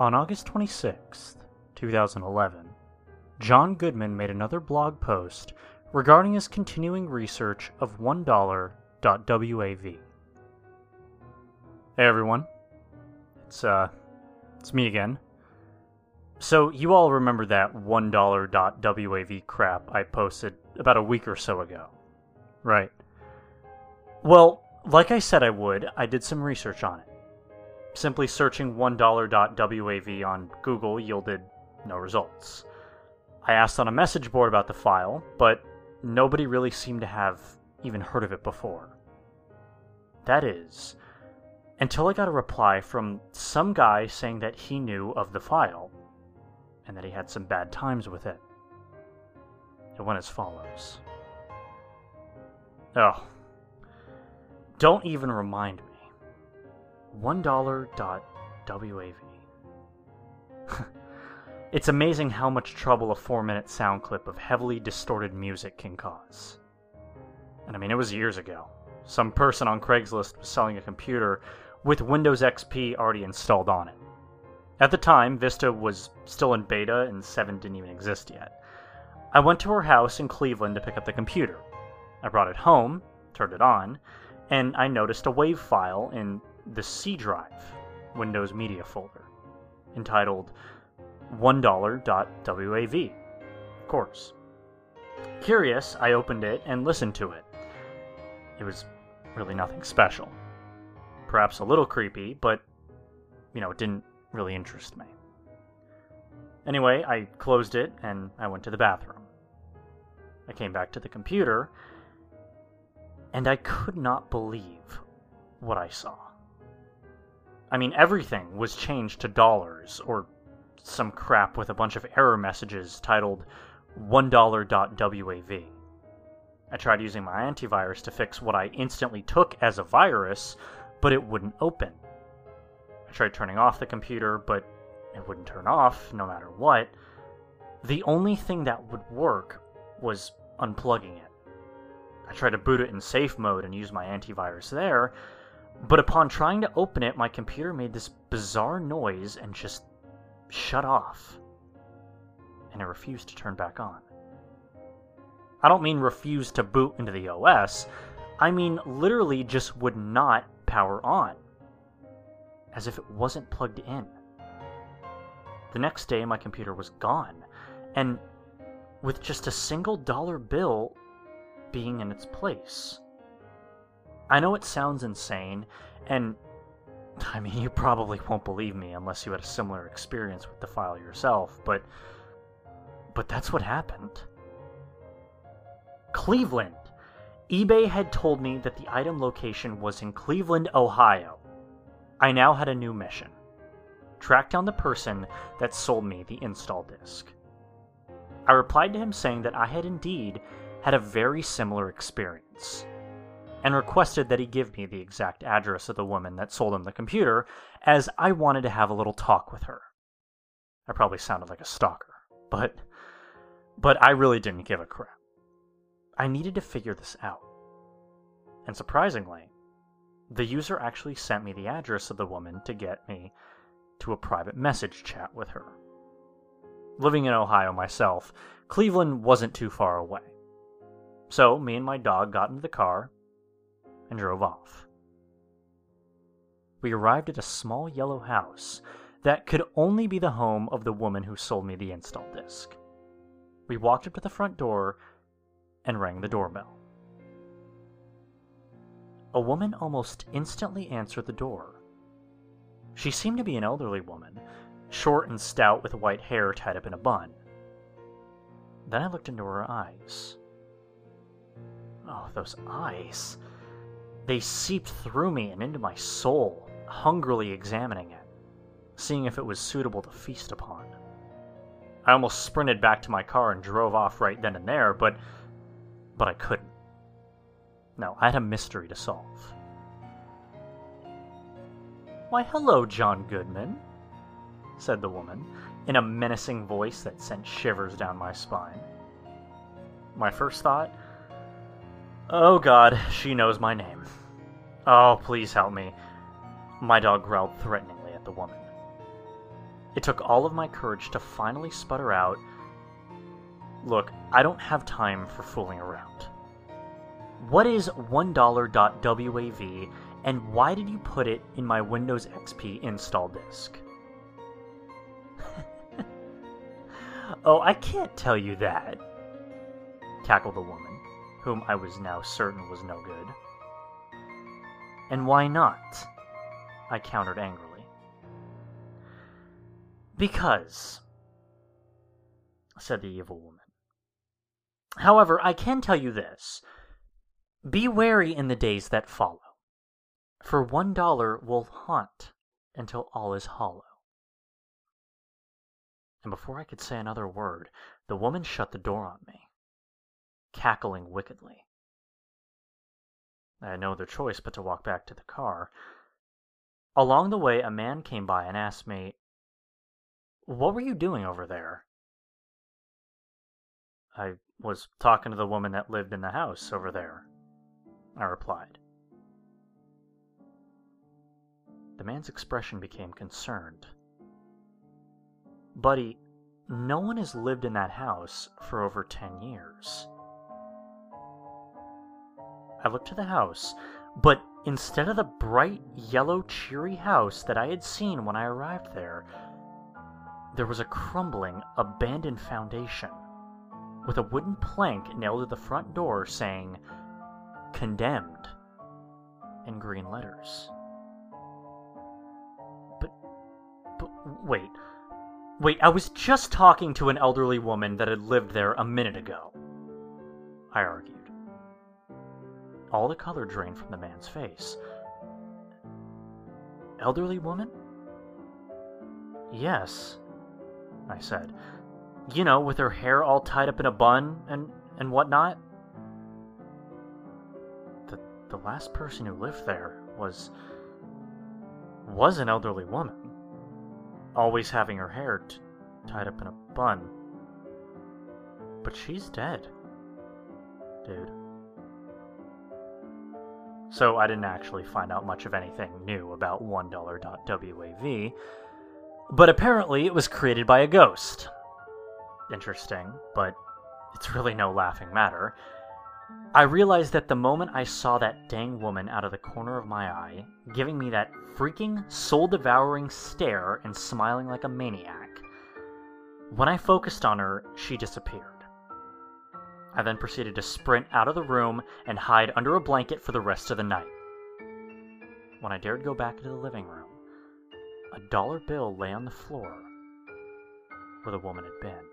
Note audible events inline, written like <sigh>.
On August 26, 2011, John Goodman made another blog post regarding his continuing research of $1.wav. Hey everyone. It's uh it's me again. So you all remember that $1.wav crap I posted about a week or so ago. Right. Well, like I said I would, I did some research on it. Simply searching $1.wav on Google yielded no results. I asked on a message board about the file, but nobody really seemed to have even heard of it before. That is, until I got a reply from some guy saying that he knew of the file, and that he had some bad times with it. It went as follows. Oh. Don't even remind me. $1.wav. <laughs> it's amazing how much trouble a 4 minute sound clip of heavily distorted music can cause. And I mean, it was years ago. Some person on Craigslist was selling a computer with Windows XP already installed on it. At the time, Vista was still in beta and 7 didn't even exist yet. I went to her house in Cleveland to pick up the computer. I brought it home, turned it on, and I noticed a WAV file in the C drive Windows Media folder entitled $1.wav. Of course. Curious, I opened it and listened to it. It was really nothing special. Perhaps a little creepy, but, you know, it didn't really interest me. Anyway, I closed it and I went to the bathroom. I came back to the computer, and I could not believe what I saw. I mean, everything was changed to dollars, or some crap with a bunch of error messages titled $1.wav. I tried using my antivirus to fix what I instantly took as a virus, but it wouldn't open. I tried turning off the computer, but it wouldn't turn off no matter what. The only thing that would work was unplugging it. I tried to boot it in safe mode and use my antivirus there, but upon trying to open it, my computer made this bizarre noise and just shut off. And it refused to turn back on. I don't mean refused to boot into the OS, I mean literally just would not power on. As if it wasn't plugged in. The next day, my computer was gone, and with just a single dollar bill being in its place. I know it sounds insane, and <laughs> I mean, you probably won't believe me unless you had a similar experience with the file yourself, but. But that's what happened. Cleveland! eBay had told me that the item location was in Cleveland, Ohio. I now had a new mission track down the person that sold me the install disk. I replied to him saying that I had indeed had a very similar experience and requested that he give me the exact address of the woman that sold him the computer, as I wanted to have a little talk with her. I probably sounded like a stalker, but but I really didn't give a crap. I needed to figure this out. And surprisingly, the user actually sent me the address of the woman to get me to a private message chat with her. Living in Ohio myself, Cleveland wasn't too far away. So, me and my dog got into the car and drove off. We arrived at a small yellow house that could only be the home of the woman who sold me the install disc. We walked up to the front door and rang the doorbell. A woman almost instantly answered the door. She seemed to be an elderly woman, short and stout with white hair tied up in a bun. Then I looked into her eyes. Oh, those eyes. They seeped through me and into my soul, hungrily examining it, seeing if it was suitable to feast upon. I almost sprinted back to my car and drove off right then and there, but but I couldn't. No, I had a mystery to solve. Why, hello, John Goodman, said the woman, in a menacing voice that sent shivers down my spine. My first thought Oh god, she knows my name. Oh, please help me. My dog growled threateningly at the woman. It took all of my courage to finally sputter out Look, I don't have time for fooling around. What is $1.wav and why did you put it in my Windows XP install disk? <laughs> oh, I can't tell you that, cackled the woman, whom I was now certain was no good. And why not? I countered angrily. Because, said the evil woman. However, I can tell you this be wary in the days that follow, for one dollar will haunt until all is hollow. And before I could say another word, the woman shut the door on me, cackling wickedly. I had no other choice but to walk back to the car. Along the way, a man came by and asked me, What were you doing over there? I was talking to the woman that lived in the house over there, I replied. The man's expression became concerned. Buddy, no one has lived in that house for over 10 years. I looked to the house, but instead of the bright, yellow, cheery house that I had seen when I arrived there, there was a crumbling, abandoned foundation with a wooden plank nailed to the front door saying, Condemned, in green letters. But, but, wait. Wait, I was just talking to an elderly woman that had lived there a minute ago. I argued. All the color drained from the man's face. Elderly woman? Yes, I said, you know, with her hair all tied up in a bun and, and whatnot. The, the last person who lived there was. was an elderly woman. Always having her hair t- tied up in a bun. But she's dead. Dude. So I didn't actually find out much of anything new about $1.wav, but apparently it was created by a ghost interesting, but it's really no laughing matter. I realized that the moment I saw that dang woman out of the corner of my eye, giving me that freaking soul devouring stare and smiling like a maniac, when I focused on her, she disappeared. I then proceeded to sprint out of the room and hide under a blanket for the rest of the night. When I dared go back into the living room, a dollar bill lay on the floor where the woman had been.